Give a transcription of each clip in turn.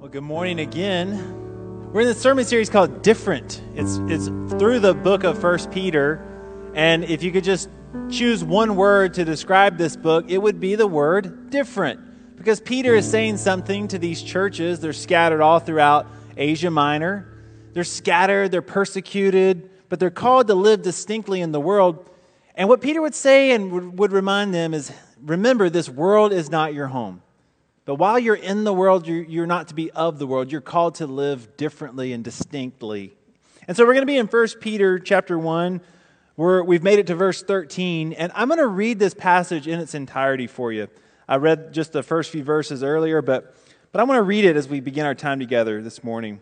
Well, good morning again. We're in the sermon series called Different. It's it's through the book of First Peter, and if you could just choose one word to describe this book, it would be the word different. Because Peter is saying something to these churches. They're scattered all throughout Asia Minor. They're scattered, they're persecuted, but they're called to live distinctly in the world. And what Peter would say and would, would remind them is remember, this world is not your home. But while you're in the world, you're, not to be of the world. You're called to live differently and distinctly. And so we're going to be in 1 Peter chapter 1. Where we've made it to verse 13, and I'm going to read this passage in its entirety for you. I read just the first few verses earlier, but, but I want to read it as we begin our time together this morning.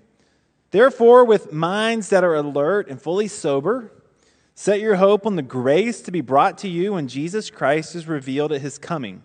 Therefore, with minds that are alert and fully sober, set your hope on the grace to be brought to you when Jesus Christ is revealed at his coming.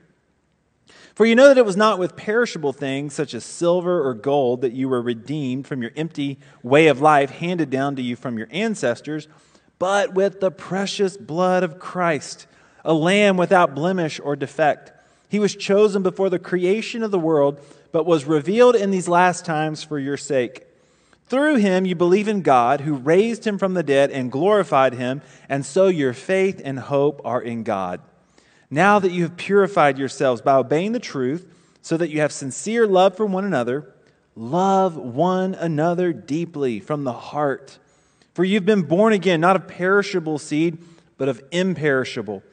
For you know that it was not with perishable things such as silver or gold that you were redeemed from your empty way of life handed down to you from your ancestors, but with the precious blood of Christ, a lamb without blemish or defect. He was chosen before the creation of the world, but was revealed in these last times for your sake. Through him you believe in God, who raised him from the dead and glorified him, and so your faith and hope are in God. Now that you have purified yourselves by obeying the truth, so that you have sincere love for one another, love one another deeply from the heart. For you've been born again, not of perishable seed, but of imperishable,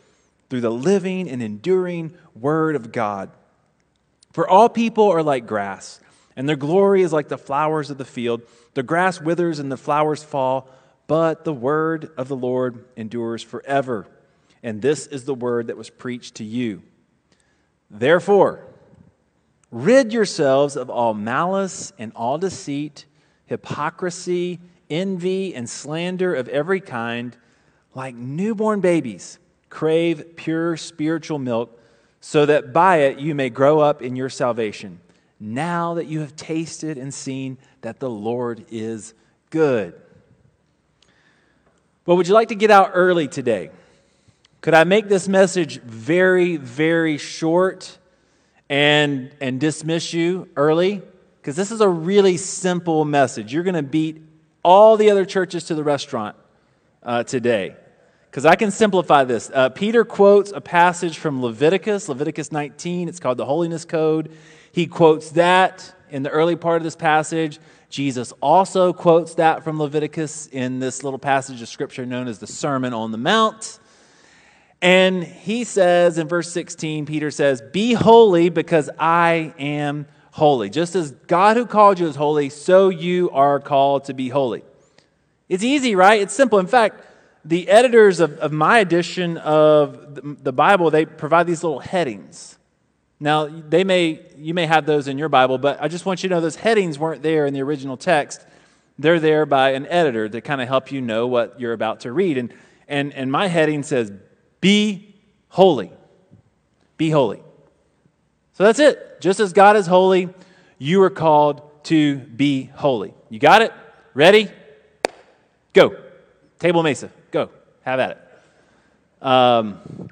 through the living and enduring Word of God. For all people are like grass, and their glory is like the flowers of the field. The grass withers and the flowers fall, but the Word of the Lord endures forever. And this is the word that was preached to you. Therefore, rid yourselves of all malice and all deceit, hypocrisy, envy, and slander of every kind. Like newborn babies, crave pure spiritual milk, so that by it you may grow up in your salvation, now that you have tasted and seen that the Lord is good. Well, would you like to get out early today? Could I make this message very, very short and, and dismiss you early? Because this is a really simple message. You're going to beat all the other churches to the restaurant uh, today. Because I can simplify this. Uh, Peter quotes a passage from Leviticus, Leviticus 19. It's called the Holiness Code. He quotes that in the early part of this passage. Jesus also quotes that from Leviticus in this little passage of scripture known as the Sermon on the Mount. And he says in verse 16, Peter says, Be holy because I am holy. Just as God who called you is holy, so you are called to be holy. It's easy, right? It's simple. In fact, the editors of, of my edition of the, Bible, they provide these little headings. Now, they may, you may have those in your Bible, but I just want you to know those headings weren't there in the original text. They're there by an editor to kind of help you know what you're about to read. And, and, and my heading says, be holy. Be holy. So that's it. Just as God is holy, you are called to be holy. You got it? Ready? Go. Table Mesa. Go. Have at it. Um,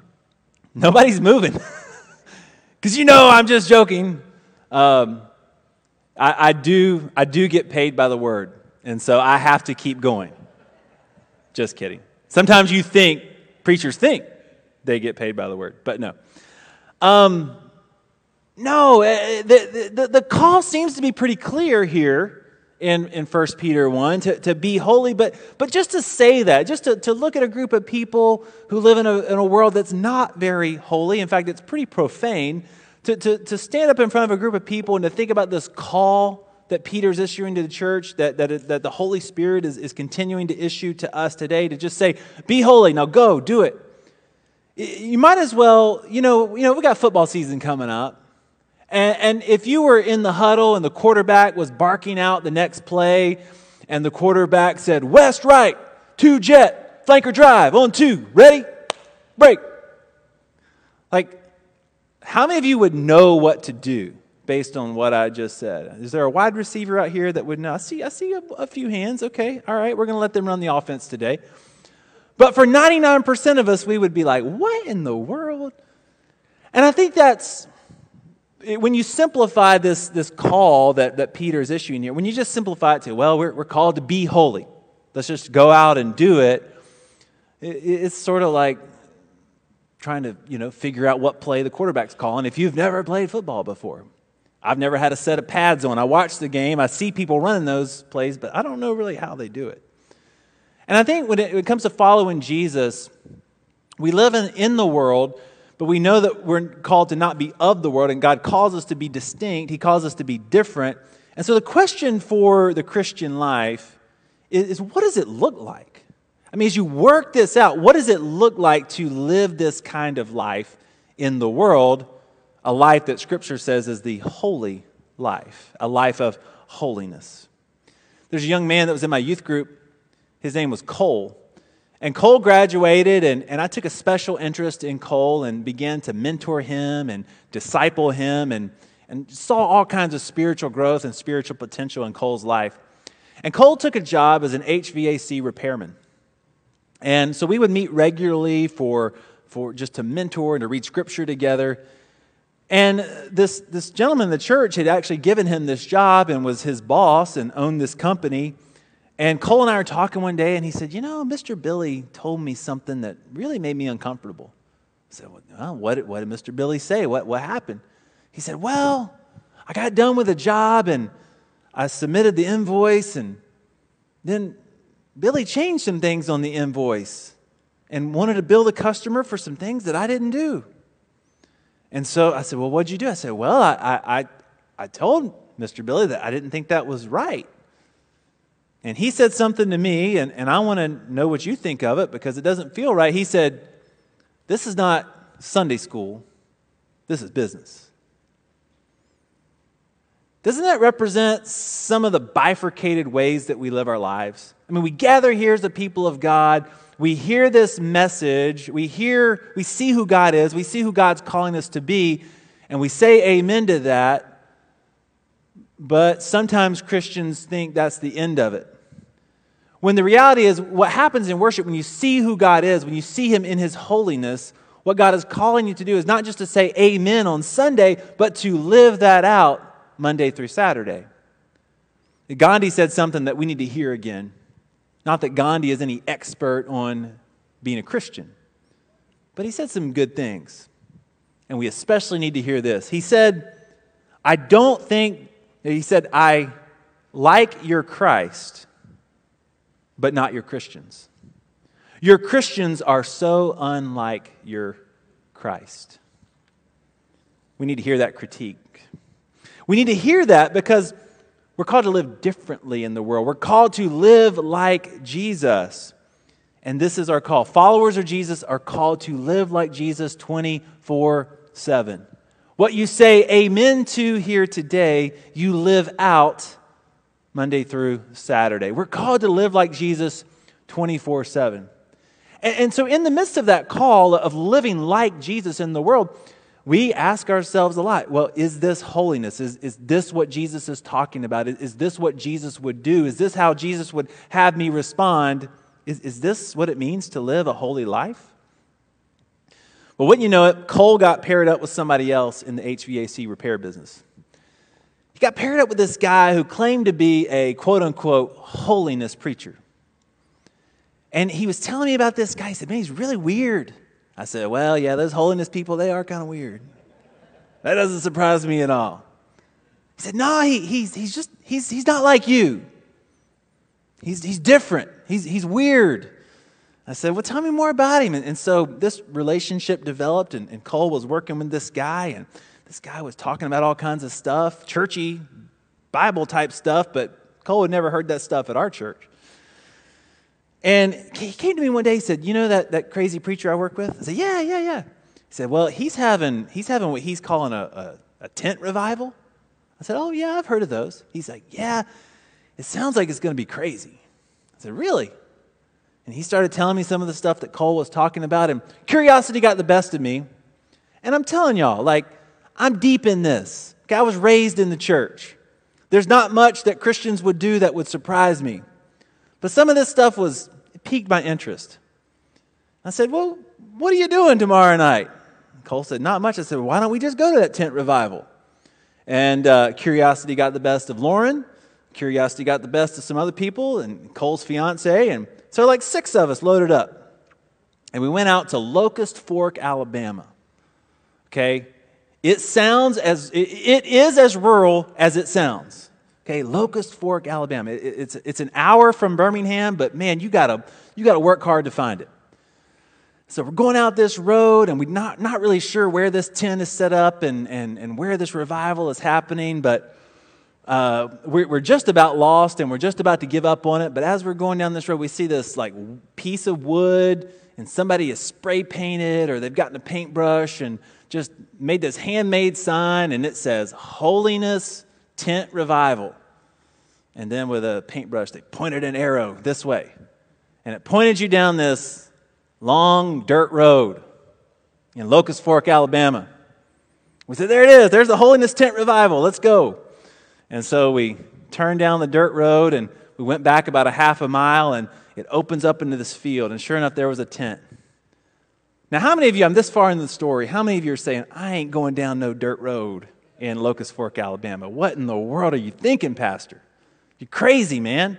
nobody's moving. Because you know I'm just joking. Um, I, I, do, I do get paid by the word, and so I have to keep going. Just kidding. Sometimes you think, preachers think, they get paid by the word. But no. Um, no, eh, the, the, the call seems to be pretty clear here in, in 1 Peter 1 to, to be holy, but, but just to say that, just to, to look at a group of people who live in a, in a world that's not very holy, in fact, it's pretty profane, to, to, to stand up in front of a group of people and to think about this call that Peter's issuing to the church, that, that, that the Holy Spirit is, is continuing to issue to us today, to just say, be holy, now go, do it you might as well, you know, you know, we got football season coming up. And, and if you were in the huddle and the quarterback was barking out the next play, and the quarterback said, West right, two jet, flanker drive on two, ready, break. Like, how many of you would know what to do based on what I just said? Is there a wide receiver out here that would know? I see, I see a, a few hands. Okay, all right, we're going to let them run the offense today. But for 99% of us, we would be like, what in the world? And I think that's when you simplify this, this call that, that Peter is issuing here, when you just simplify it to, well, we're, we're called to be holy, let's just go out and do it, it it's sort of like trying to you know, figure out what play the quarterback's calling if you've never played football before. I've never had a set of pads on. I watch the game, I see people running those plays, but I don't know really how they do it. And I think when it, when it comes to following Jesus, we live in, in the world but we know that we're called to not be of the world, and God calls us to be distinct. He calls us to be different. And so the question for the Christian life is, is what does it look like? I mean, as you work this out, what does it look like to live this kind of life in the world? A life that Scripture says is the holy life, a life of holiness. There's a young man that was in my youth group. His name was Cole. And Cole graduated, and, and I took a special interest in Cole and began to mentor him and disciple him and, and saw all kinds of spiritual growth and spiritual potential in Cole's life. And Cole took a job as an HVAC repairman. And so we would meet regularly for, for just to mentor and to read scripture together. And this, this gentleman in the church had actually given him this job and was his boss and owned this company. And Cole and I were talking one day, and he said, You know, Mr. Billy told me something that really made me uncomfortable. I said, Well, what did, what did Mr. Billy say? What, what happened? He said, Well, I got done with a job and I submitted the invoice, and then Billy changed some things on the invoice and wanted to bill the customer for some things that I didn't do. And so I said, Well, what'd you do? I said, Well, I, I, I told Mr. Billy that I didn't think that was right. And he said something to me, and, and I want to know what you think of it because it doesn't feel right. He said, This is not Sunday school, this is business. Doesn't that represent some of the bifurcated ways that we live our lives? I mean, we gather here as the people of God. We hear this message. We hear, we see who God is. We see who God's calling us to be. And we say amen to that. But sometimes Christians think that's the end of it. When the reality is, what happens in worship when you see who God is, when you see Him in His holiness, what God is calling you to do is not just to say amen on Sunday, but to live that out Monday through Saturday. Gandhi said something that we need to hear again. Not that Gandhi is any expert on being a Christian, but he said some good things. And we especially need to hear this. He said, I don't think he said, I like your Christ, but not your Christians. Your Christians are so unlike your Christ. We need to hear that critique. We need to hear that because we're called to live differently in the world. We're called to live like Jesus. And this is our call. Followers of Jesus are called to live like Jesus 24 7. What you say amen to here today, you live out Monday through Saturday. We're called to live like Jesus 24 7. And, so, in the midst of that call of living like Jesus in the world, we ask ourselves a lot well, is this holiness? Is, is this what Jesus is talking about? Is, is this what Jesus would do? Is this how Jesus would have me respond? Is, is this what it means to live a holy life? Well, wouldn't you know it, Cole got paired up with somebody else in the HVAC repair business. He got paired up with this guy who claimed to be a quote unquote holiness preacher. And he was telling me about this guy. He said, Man, he's really weird. I said, Well, yeah, those holiness people, they are kind of weird. That doesn't surprise me at all. He said, No, he, he's, he's just, he's, he's not like you. He's, he's different. He's, he's weird. I said, Well, tell me more about him. And, and so this relationship developed, and, and, Cole was working with this guy, and this guy was talking about all kinds of stuff, churchy, Bible type stuff, but Cole had never heard that stuff at our church. And he came to me one day, he said, You know that, that crazy preacher I work with? I said, Yeah, yeah, yeah. He said, Well, he's having, he's having what he's calling a, a, a tent revival. I said, Oh, yeah, I've heard of those. He's like, Yeah, it sounds like it's going to be crazy. I said, Really? And he started telling me some of the stuff that Cole was talking about, and curiosity got the best of me. And I'm telling y'all, like, I'm deep in this. I was raised in the church. There's not much that Christians would do that would surprise me. But some of this stuff was, piqued my interest. I said, Well, what are you doing tomorrow night? Cole said, Not much. I said, Why don't we just go to that tent revival? And uh, curiosity got the best of Lauren. Curiosity got the best of some other people and Cole's fiance. And so, like six of us loaded up. And we went out to Locust Fork, Alabama. Okay? It sounds as, it, is as rural as it sounds. Okay, Locust Fork, Alabama. It, it's, it's an hour from Birmingham, but man, you gotta, you gotta work hard to find it. So we're going out this road, and we're not, not really sure where this tent is set up and, and, and where this revival is happening, but uh, we're, we're just about lost and we're just about to give up on it. But as we're going down this road, we see this like piece of wood, and somebody is spray painted, or they've gotten a paintbrush and just made this handmade sign, and it says Holiness Tent Revival. And then with a paintbrush, they pointed an arrow this way. And it pointed you down this long dirt road in Locust Fork, Alabama. We said, There it is. There's the Holiness Tent Revival. Let's go. And so we turned down the dirt road and we went back about a half a mile and it opens up into this field. And sure enough, there was a tent. Now, how many of you, I'm this far in the story, how many of you are saying, I ain't going down no dirt road in Locust Fork, Alabama? What in the world are you thinking, Pastor? You're crazy, man.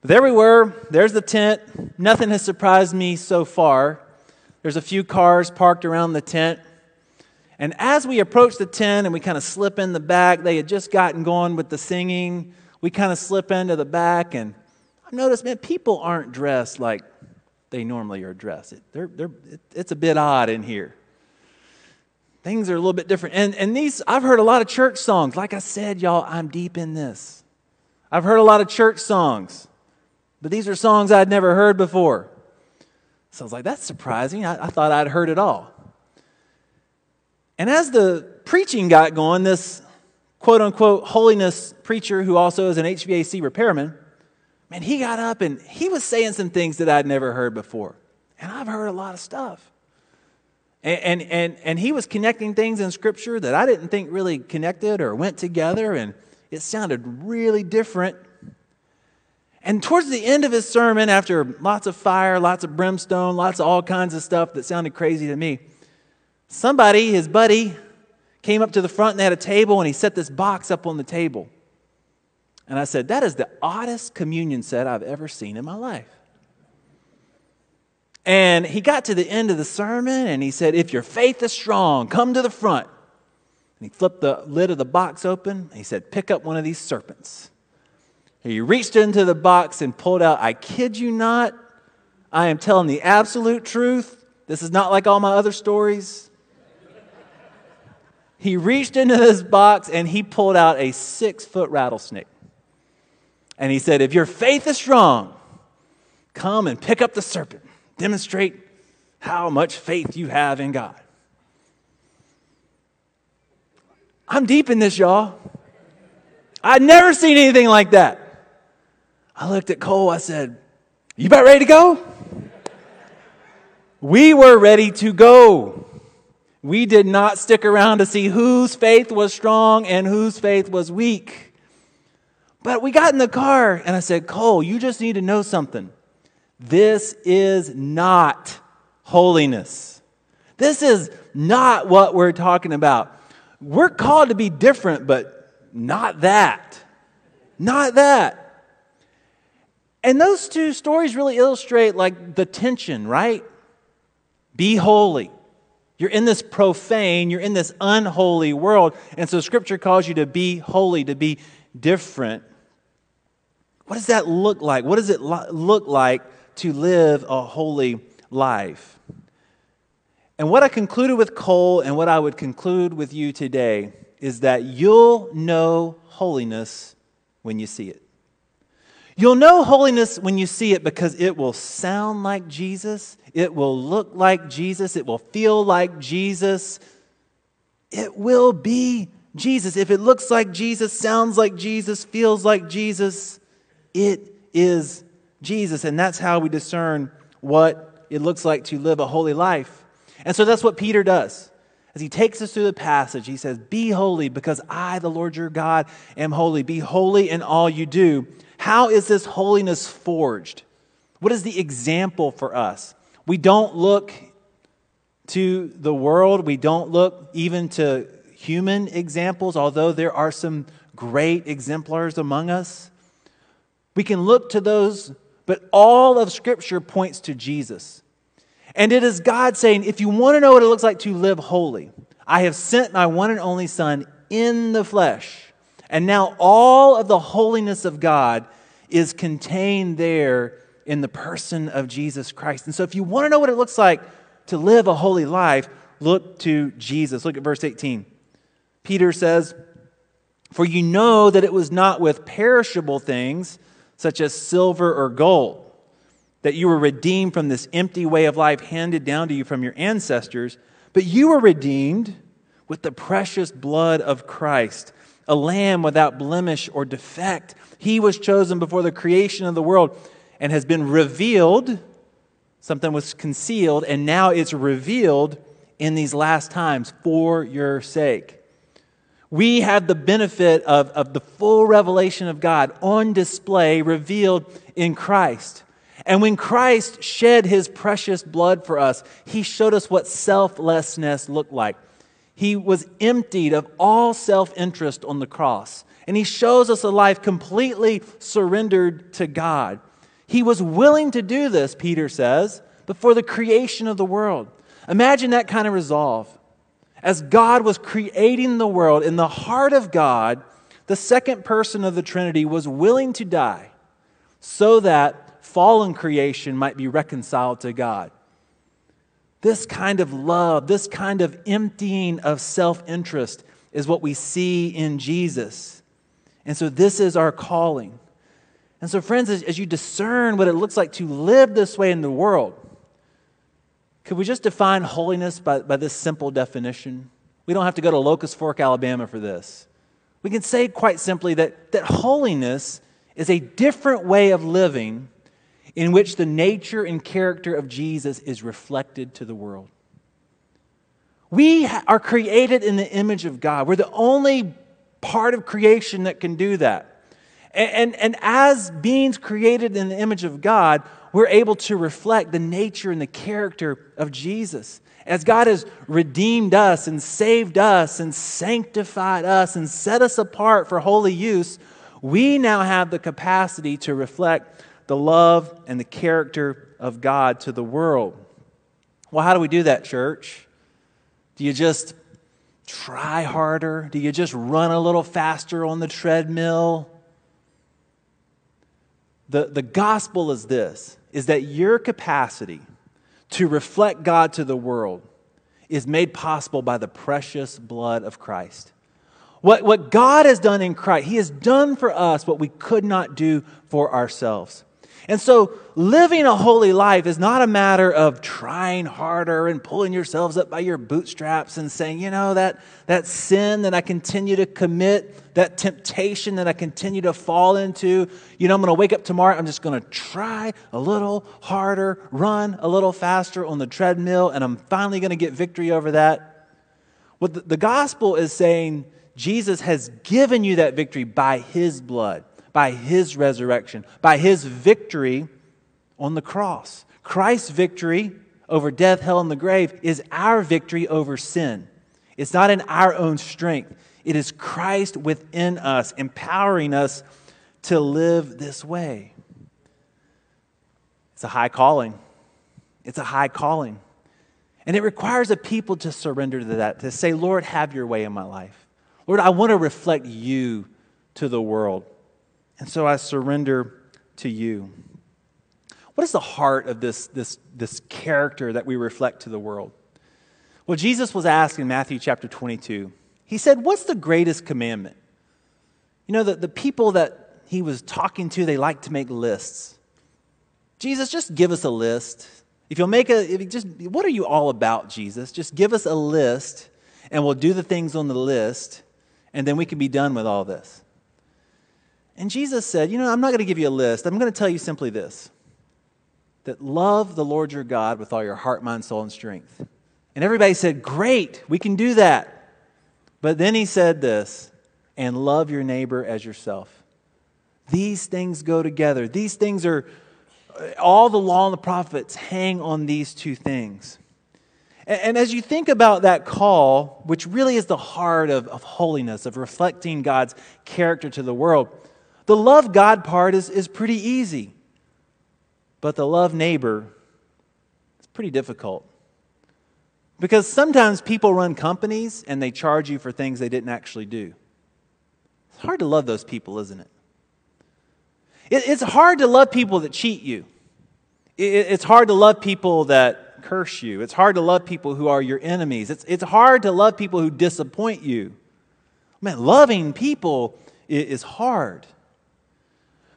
But there we were. There's the tent. Nothing has surprised me so far. There's a few cars parked around the tent. And as we approach the tent and we kind of slip in the back, they had just gotten going with the singing. We kind of slip into the back, and I noticed, man, people aren't dressed like they normally are dressed. It, they're, they're, it, it's a bit odd in here. Things are a little bit different. And, and these, I've heard a lot of church songs. Like I said, y'all, I'm deep in this. I've heard a lot of church songs, but these are songs I'd never heard before. So I was like, that's surprising. I, I thought I'd heard it all. And as the preaching got going, this quote unquote holiness preacher, who also is an HVAC repairman, man, he got up and he was saying some things that I'd never heard before. And I've heard a lot of stuff. And, and, and, and he was connecting things in Scripture that I didn't think really connected or went together, and it sounded really different. And towards the end of his sermon, after lots of fire, lots of brimstone, lots of all kinds of stuff that sounded crazy to me, somebody, his buddy, came up to the front and they had a table, and he set this box up on the table. And I said, That is the oddest communion set I've ever seen in my life. And he got to the end of the sermon and he said, If your faith is strong, come to the front. And he flipped the lid of the box open and he said, Pick up one of these serpents. he reached into the box and pulled out, I kid you not, I am telling the absolute truth. This is not like all my other stories. He reached into this box and he pulled out a six foot rattlesnake. And he said, If your faith is strong, come and pick up the serpent. Demonstrate how much faith you have in God. I'm deep in this, y'all. I'd never seen anything like that. I looked at Cole, I said, You about ready to go? We were ready to go. We did not stick around to see whose faith was strong and whose faith was weak. But we got in the car and I said, Cole, you just need to know something. This is not holiness. This is not what we're talking about. We're called to be different, but not that. Not that. And those two stories really illustrate like the tension, right? Be holy. You're in this profane, you're in this unholy world. And so scripture calls you to be holy, to be different. What does that look like? What does it lo- look like to live a holy life? And what I concluded with Cole and what I would conclude with you today is that you'll know holiness when you see it. You'll know holiness when you see it because it will sound like Jesus, it will look like Jesus, it will feel like Jesus. It will be Jesus. If it looks like Jesus, sounds like Jesus, feels like Jesus, it is Jesus, and that's how we discern what it looks like to live a holy life. And so that's what Peter does. As he takes us through the passage, he says, Be holy because I, the Lord your God, am holy. Be holy in all you do. How is this holiness forged? What is the example for us? We don't look to the world, we don't look even to human examples, although there are some great exemplars among us. We can look to those, but all of Scripture points to Jesus. And it is God saying, if you want to know what it looks like to live holy, I have sent my one and only Son in the flesh. And now all of the holiness of God is contained there in the person of Jesus Christ. And so if you want to know what it looks like to live a holy life, look to Jesus. Look at verse 18. Peter says, For you know that it was not with perishable things, such as silver or gold, that you were redeemed from this empty way of life handed down to you from your ancestors, but you were redeemed with the precious blood of Christ, a lamb without blemish or defect. He was chosen before the creation of the world and has been revealed. Something was concealed, and now it's revealed in these last times for your sake. We have the benefit of, of the full revelation of God on display, revealed in Christ. And when Christ shed his precious blood for us, he showed us what selflessness looked like. He was emptied of all self interest on the cross. And he shows us a life completely surrendered to God. He was willing to do this, Peter says, before the creation of the world. Imagine that kind of resolve as God was creating the world, in the heart of God, the second person of the Trinity was willing to die so that fallen creation might be reconciled to God. This kind of love, this kind of emptying of self interest is what we see in Jesus. And so, this is our calling. And so, friends, as, as you discern what it looks like to live this way in the world, could we just define holiness by, by this simple definition? We don't have to go to Locust Fork, Alabama for this. We can say quite simply that, that holiness is a different way of living in which the nature and character of Jesus is reflected to the world. We are created in the image of God. We're the only part of creation that can do that. And, and, as beings created in the image of God, we're able to reflect the nature and the character of Jesus. As God has redeemed us and saved us and sanctified us and set us apart for holy use, we now have the capacity to reflect the love and the character of God to the world. Well, how do we do that, church? Do you just try harder? Do you just run a little faster on the treadmill? The, the gospel is this is that your capacity to reflect God to the world is made possible by the precious blood of Christ. What, what God has done in Christ, He has done for us what we could not do for ourselves. And so, living a holy life is not a matter of trying harder and pulling yourselves up by your bootstraps and saying, you know, that, that sin that I continue to commit, that temptation that I continue to fall into, you know, I'm going to wake up tomorrow, I'm just going to try a little harder, run a little faster on the treadmill, and I'm finally going to get victory over that. What the, the gospel is saying, Jesus has given you that victory by his blood by his resurrection, by his victory on the cross. Christ's victory over death, hell, and the grave is our victory over sin. It's not in our own strength, it is Christ within us, empowering us to live this way. It's a high calling. It's a high calling. And it requires a people to surrender to that, to say, Lord, have your way in my life. Lord, I want to reflect you to the world. And so I surrender to you. What is the heart of this, this, this character that we reflect to the world? Well, Jesus was asked in Matthew chapter 22. He said, What's the greatest commandment? You know, the, the people that he was talking to, they like to make lists. Jesus, just give us a list. If you'll make a, you just, what are you all about, Jesus? Just give us a list and we'll do the things on the list and then we can be done with all this. And Jesus said, You know, I'm not going to give you a list. I'm going to tell you simply this that love the Lord your God with all your heart, mind, soul, and strength. And everybody said, Great, we can do that. But then he said this, and love your neighbor as yourself. These things go together. These things are, uh, all the law and the prophets hang on these two things. And, and as you think about that call, which really is the heart of, of holiness, of reflecting God's character to the world, the love God part is, is pretty easy. But the love neighbor is pretty difficult. Because sometimes people run companies and they charge you for things they didn't actually do. It's hard to love those people, isn't it? It's hard to love people that cheat you. It's hard to love people that curse you. It's hard to love people who are your enemies. It's, it's hard to love people who disappoint you. Man, loving people is hard.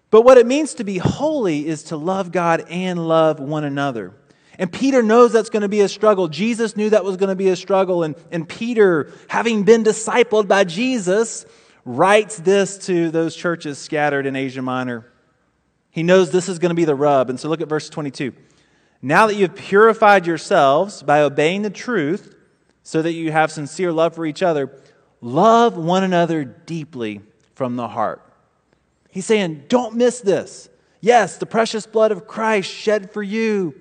But what it means to be holy is to love God and love one another. And Peter knows that's going to be a struggle. Jesus knew that was going to be a struggle. And, and Peter, having been discipled by Jesus, writes this to those churches scattered in Asia Minor. He knows this is going to be the rub. And so look at verse 22. Now that you've purified yourselves by obeying the truth, so that you have sincere love for each other, love one another deeply from the heart. He's saying, don't miss this. Yes, the precious blood of Christ shed for you.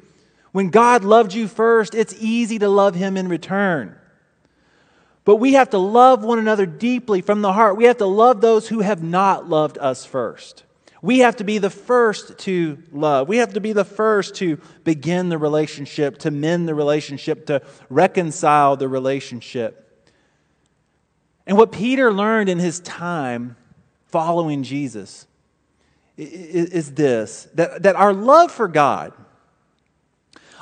When God loved you first, it's easy to love him in return. But we have to love one another deeply from the heart. We have to love those who have not loved us first. We have to be the first to love. We have to be the first to begin the relationship, to mend the relationship, to reconcile the relationship. And what Peter learned in his time following Jesus is this that, that our love for God,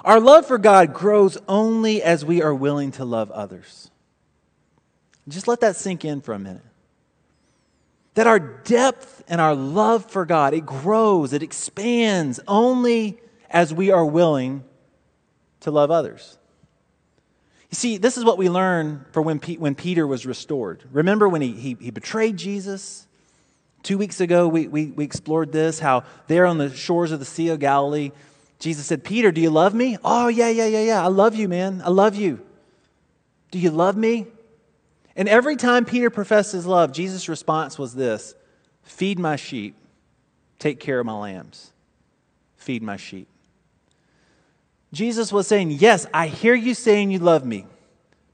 our love for God grows only as we are willing to love others. Just let that sink in for a minute. That our depth and our love for God, it grows, it expands only as we are willing to love others. You see, this is what we learn for when, when Peter was restored. Remember when he, he, he betrayed Jesus? Two weeks ago, we, we, we explored this how there on the shores of the Sea of Galilee, Jesus said, Peter, do you love me? Oh, yeah, yeah, yeah, yeah. I love you, man. I love you. Do you love me? And every time Peter professed his love, Jesus' response was this Feed my sheep, take care of my lambs. Feed my sheep. Jesus was saying, Yes, I hear you saying you love me.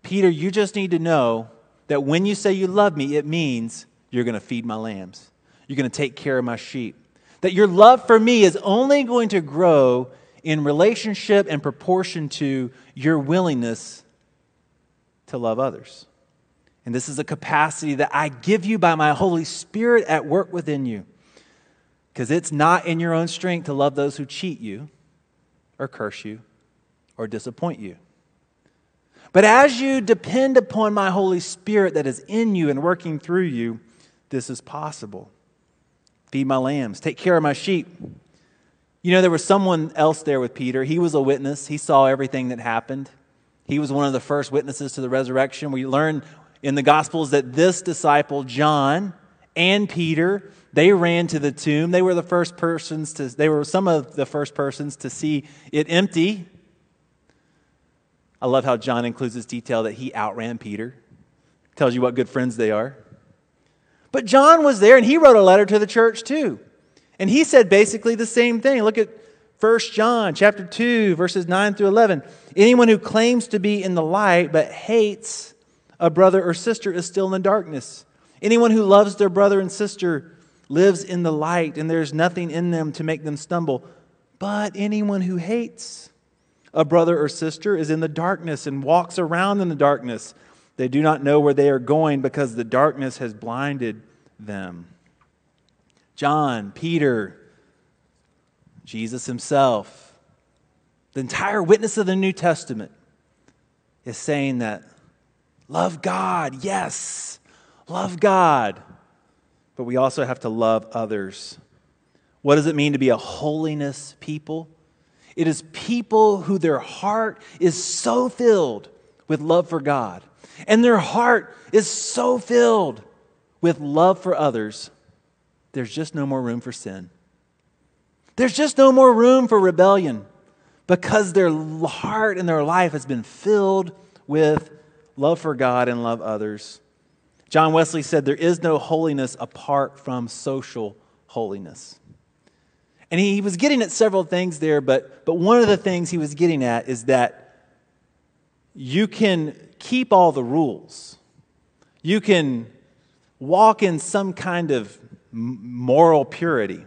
Peter, you just need to know that when you say you love me, it means you're going to feed my lambs. You're going to take care of my sheep. That your love for me is only going to grow in relationship and proportion to your willingness to love others. And this is a capacity that I give you by my Holy Spirit at work within you. Because it's not in your own strength to love those who cheat you or curse you or disappoint you. But as you depend upon my Holy Spirit that is in you and working through you, this is possible. Feed my lambs, take care of my sheep. You know, there was someone else there with Peter. He was a witness, he saw everything that happened. He was one of the first witnesses to the resurrection. We learn in the Gospels that this disciple, John, and Peter, they ran to the tomb. They were the first persons to, they were some of the first persons to see it empty. I love how John includes this detail that he outran Peter. Tells you what good friends they are. But John was there and he wrote a letter to the church too. And he said basically the same thing. Look at 1 John chapter 2 verses 9 through 11. Anyone who claims to be in the light but hates a brother or sister is still in the darkness. Anyone who loves their brother and sister lives in the light and there's nothing in them to make them stumble. But anyone who hates a brother or sister is in the darkness and walks around in the darkness they do not know where they are going because the darkness has blinded them. John, Peter, Jesus himself, the entire witness of the New Testament is saying that love God, yes, love God, but we also have to love others. What does it mean to be a holiness people? It is people who their heart is so filled with love for God and their heart is so filled with love for others, there's just no more room for sin. There's just no more room for rebellion because their heart and their life has been filled with love for God and love others. John Wesley said, There is no holiness apart from social holiness. And he, was getting at several things there, but, but one of the things he was getting at is that you can keep all the rules. You can walk in some kind of moral purity.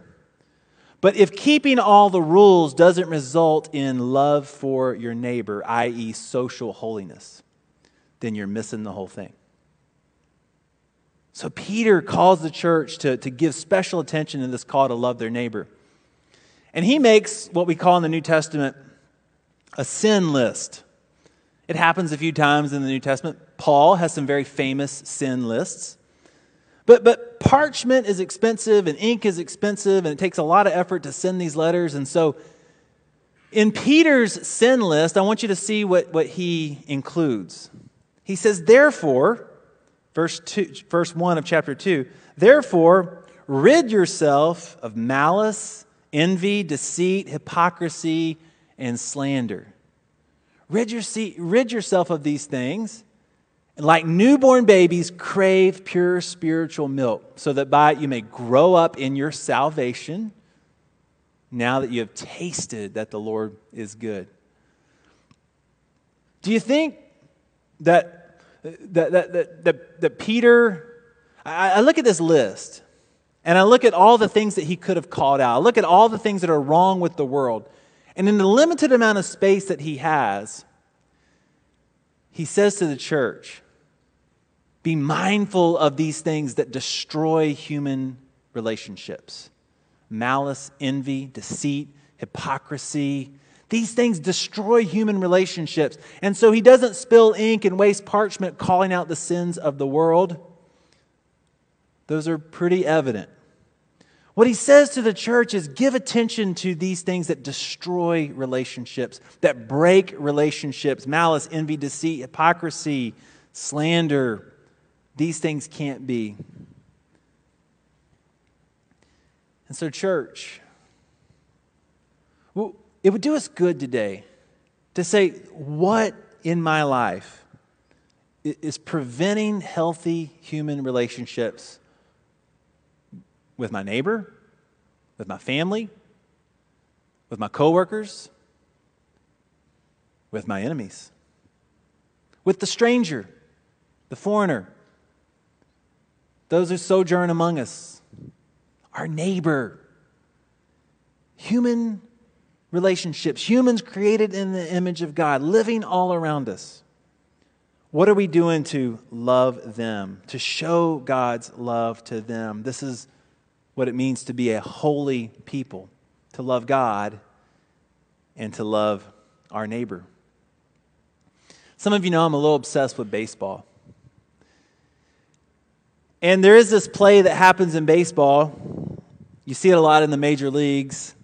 But if keeping all the rules doesn't result in love for your neighbor, i.e., social holiness, then you're missing the whole thing. So Peter calls the church to, to give special attention to this call to love their neighbor. And he makes what we call in the New Testament a sin list. It happens a few times in the New Testament. Paul has some very famous sin lists. But, but parchment is expensive and ink is expensive, and it takes a lot of effort to send these letters. And so, in Peter's sin list, I want you to see what, what he includes. He says, Therefore, verse, two, verse 1 of chapter 2, therefore, rid yourself of malice envy, deceit, hypocrisy, and slander. Rid, your, rid yourself of these things. And like newborn babies, crave pure spiritual milk, so that by it you may grow up in your salvation now that you have tasted that the Lord is good. Do you think that, that, that, that, that, that Peter, I, I look at this list, and I look at all the things that he could have called out. I look at all the things that are wrong with the world. And in the limited amount of space that he has, he says to the church, be mindful of these things that destroy human relationships malice, envy, deceit, hypocrisy. These things destroy human relationships. And so he doesn't spill ink and waste parchment calling out the sins of the world. Those are pretty evident. What he says to the church is give attention to these things that destroy relationships, that break relationships malice, envy, deceit, hypocrisy, slander. These things can't be. And so, church, it would do us good today to say, what in my life is preventing healthy human relationships with my neighbor, with my family, with my coworkers, with my enemies, with the stranger, the foreigner, those who sojourn among us, our neighbor. Human relationships, humans created in the image of God, living all around us. What are we doing to love them, to show God's love to them? This is what it means to be a holy people, to love God and to love our neighbor. Some of you know I'm a little obsessed with baseball. And there is this play that happens in baseball. You see it a lot in the major leagues.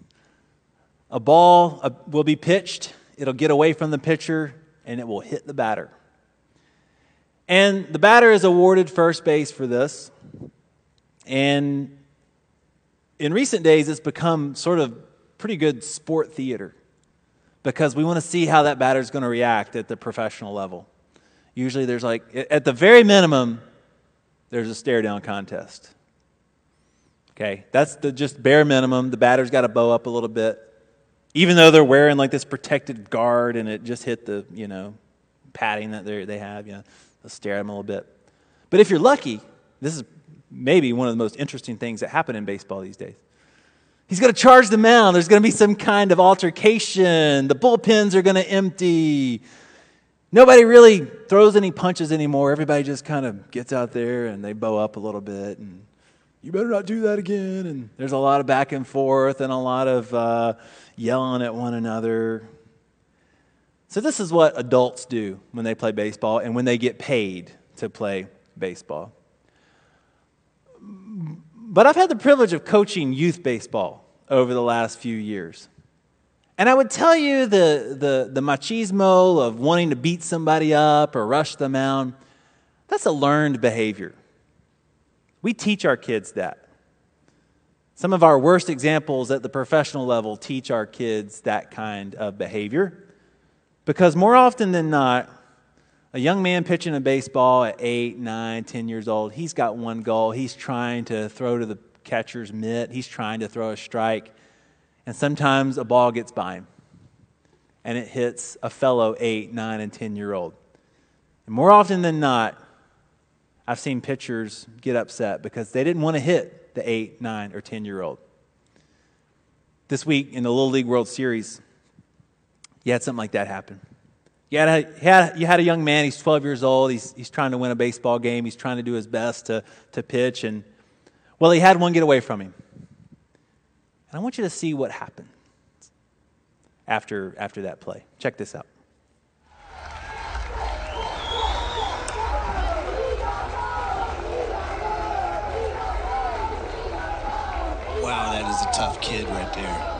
A ball uh, will be pitched, it'll get away from the pitcher, and it will hit the batter. And the batter is awarded first base for this. And in recent days, it's become sort of pretty good sport theater because we want to see how that batter is going to react at the professional level. Usually, there's like, at the very minimum, there's a stare down contest. Okay, that's the just bare minimum. The batter's got to bow up a little bit, even though they're wearing like this protected guard and it just hit the, you know, padding that they have. You know, they'll stare at them a little bit. But if you're lucky, this is maybe one of the most interesting things that happen in baseball these days. He's going to charge the mound. There's going to be some kind of altercation. The bullpens are going to empty. Nobody really throws any punches anymore. Everybody just kind of gets out there and they bow up a little bit. And you better not do that again. And there's a lot of back and forth and a lot of uh, yelling at one another. So, this is what adults do when they play baseball and when they get paid to play baseball. But I've had the privilege of coaching youth baseball over the last few years. And I would tell you the, the, the machismo of wanting to beat somebody up or rush them out, that's a learned behavior. We teach our kids that. Some of our worst examples at the professional level teach our kids that kind of behavior because more often than not, a young man pitching a baseball at eight, nine, ten years old, he's got one goal. He's trying to throw to the catcher's mitt, he's trying to throw a strike, and sometimes a ball gets by him and it hits a fellow eight, nine, and ten year old. And more often than not, I've seen pitchers get upset because they didn't want to hit the eight, nine, or 10 year old. This week in the Little League World Series, you had something like that happen. You had, a, you, had, you had a young man, he's 12 years old, he's, he's trying to win a baseball game, he's trying to do his best to, to pitch, and well, he had one get away from him. And I want you to see what happened after, after that play. Check this out. Wow, that is a tough kid right there.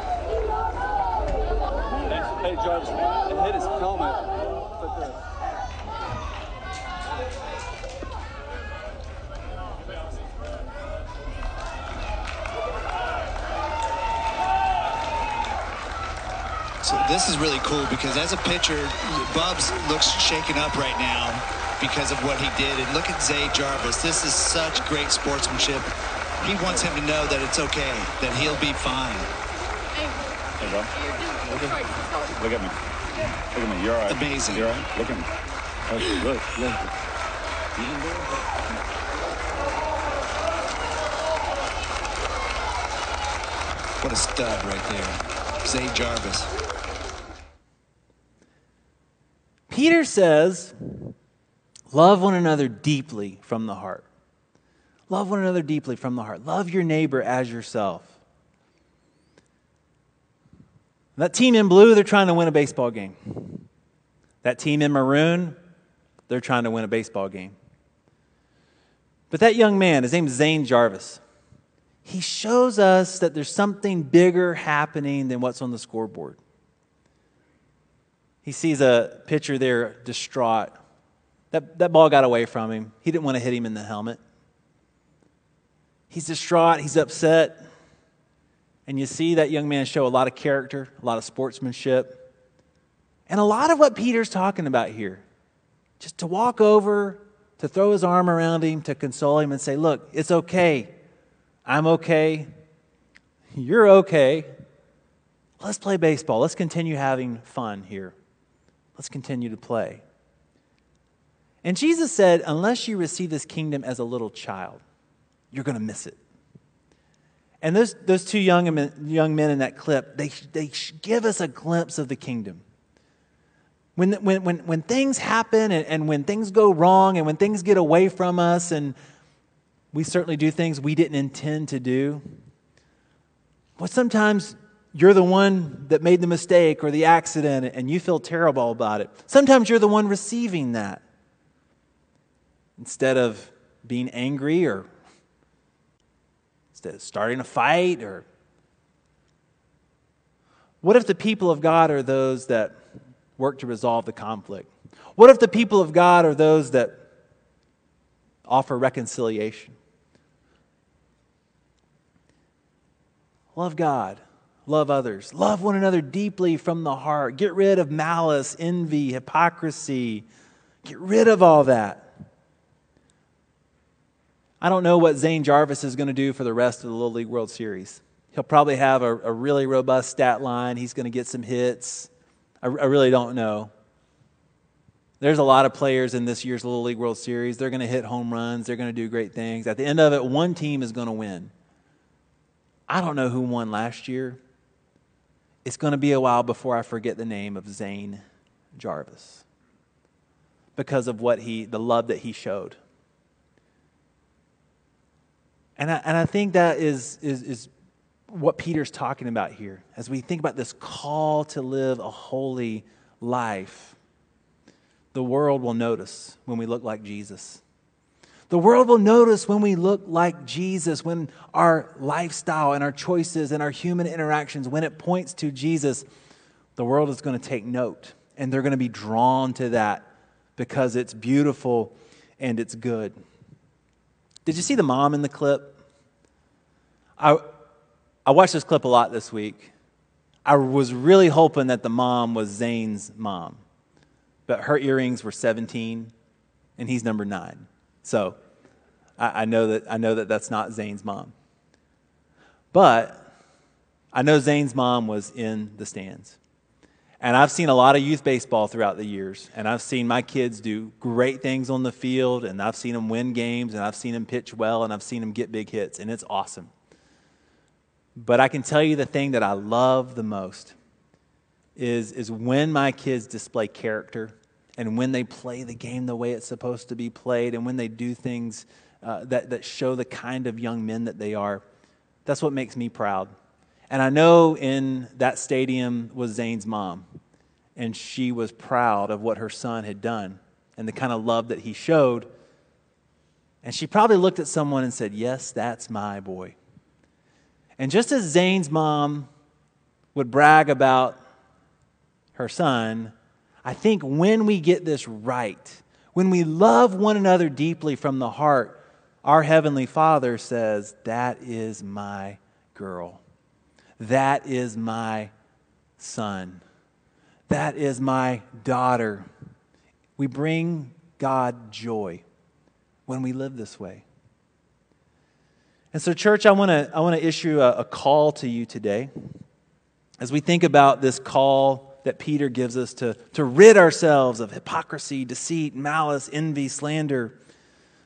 Hey, Jarvis, it hit his helmet. So this is really cool because as a pitcher, Bubs looks shaken up right now because of what he did. And look at Zay Jarvis. This is such great sportsmanship. He wants him to know that it's okay, that he'll be fine. Hey, bro. Look at, look at me. Look at me. You're all right. Amazing. You're all right. Look at me. Look, look. look. You can do it. What a stud right there. Zay Jarvis. Peter says, Love one another deeply from the heart. Love one another deeply from the heart. Love your neighbor as yourself. That team in blue, they're trying to win a baseball game. That team in maroon, they're trying to win a baseball game. But that young man, his name is Zane Jarvis, he shows us that there's something bigger happening than what's on the scoreboard. He sees a pitcher there distraught. That, that ball got away from him. He didn't want to hit him in the helmet. He's distraught, he's upset. And you see that young man show a lot of character, a lot of sportsmanship, and a lot of what Peter's talking about here. Just to walk over, to throw his arm around him, to console him, and say, Look, it's okay. I'm okay. You're okay. Let's play baseball. Let's continue having fun here. Let's continue to play. And Jesus said, Unless you receive this kingdom as a little child, you're going to miss it. And those, those two young men, young men in that clip, they, they give us a glimpse of the kingdom. When, when, when, when things happen and, and when things go wrong and when things get away from us and we certainly do things we didn't intend to do, well, sometimes you're the one that made the mistake or the accident and you feel terrible about it. Sometimes you're the one receiving that. Instead of being angry or starting a fight or what if the people of God are those that work to resolve the conflict? What if the people of God are those that offer reconciliation? Love God, love others, love one another deeply from the heart. Get rid of malice, envy, hypocrisy. Get rid of all that. I don't know what Zane Jarvis is going to do for the rest of the Little League World Series. He'll probably have a, a really robust stat line. He's going to get some hits. I, I really don't know. There's a lot of players in this year's Little League World Series. They're going to hit home runs. They're going to do great things. At the end of it, one team is going to win. I don't know who won last year. It's going to be a while before I forget the name of Zane Jarvis because of what he, the love that he showed. And I, and I think that is, is, is what Peter's talking about here as we think about this call to live a holy life. The world will notice when we look like Jesus. The world will notice when we look like Jesus, when our lifestyle and our choices and our human interactions, when it points to Jesus, the world is going to take note and they're going to be drawn to that because it's beautiful and it's good. Did you see the mom in the clip? I, I watched this clip a lot this week. I was really hoping that the mom was Zane's mom, but her earrings were 17 and he's number nine. So I, I know, that, I know that that's not Zane's mom. But I know Zane's mom was in the stands. And I've seen a lot of youth baseball throughout the years, and I've seen my kids do great things on the field, and I've seen them win games, and I've seen them pitch well, and I've seen them get big hits, and it's awesome. But I can tell you the thing that I love the most is, is when my kids display character and when they play the game the way it's supposed to be played and when they do things uh, that, that show the kind of young men that they are. That's what makes me proud. And I know in that stadium was Zane's mom, and she was proud of what her son had done and the kind of love that he showed. And she probably looked at someone and said, Yes, that's my boy. And just as Zane's mom would brag about her son, I think when we get this right, when we love one another deeply from the heart, our Heavenly Father says, That is my girl. That is my son. That is my daughter. We bring God joy when we live this way. And so, church, I want to I wanna issue a, a call to you today as we think about this call that Peter gives us to, to rid ourselves of hypocrisy, deceit, malice, envy, slander.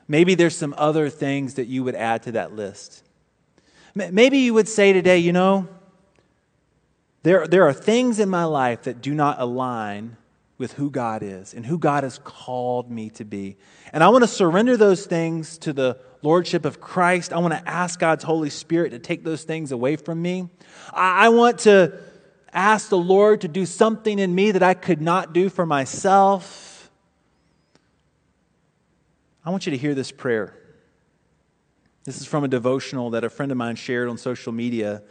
Maybe there's some other things that you would add to that list. Maybe you would say today, you know, there, there are things in my life that do not align with who God is and who God has called me to be. And I want to surrender those things to the Lordship of Christ. I want to ask God's Holy Spirit to take those things away from me. I, want to ask the Lord to do something in me that I could not do for myself. I want you to hear this prayer. This is from a devotional that a friend of mine shared on social media.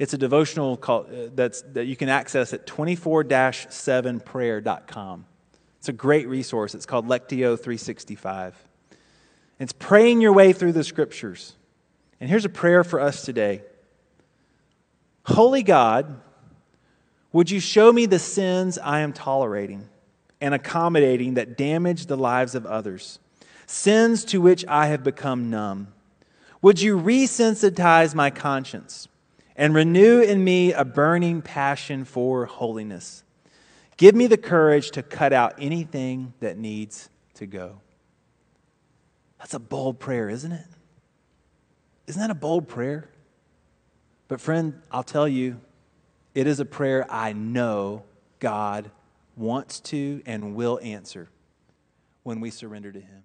It's a devotional called, uh, that's, that you can access at 24 7prayer.com. It's a great resource. It's called Lectio 365. It's praying your way through the scriptures. And here's a prayer for us today Holy God, would you show me the sins I am tolerating and accommodating that damage the lives of others, sins to which I have become numb? Would you resensitize my conscience? And renew in me a burning passion for holiness. Give me the courage to cut out anything that needs to go. That's a bold prayer, isn't it? Isn't that a bold prayer? But, friend, I'll tell you, it is a prayer I know God wants to and will answer when we surrender to Him.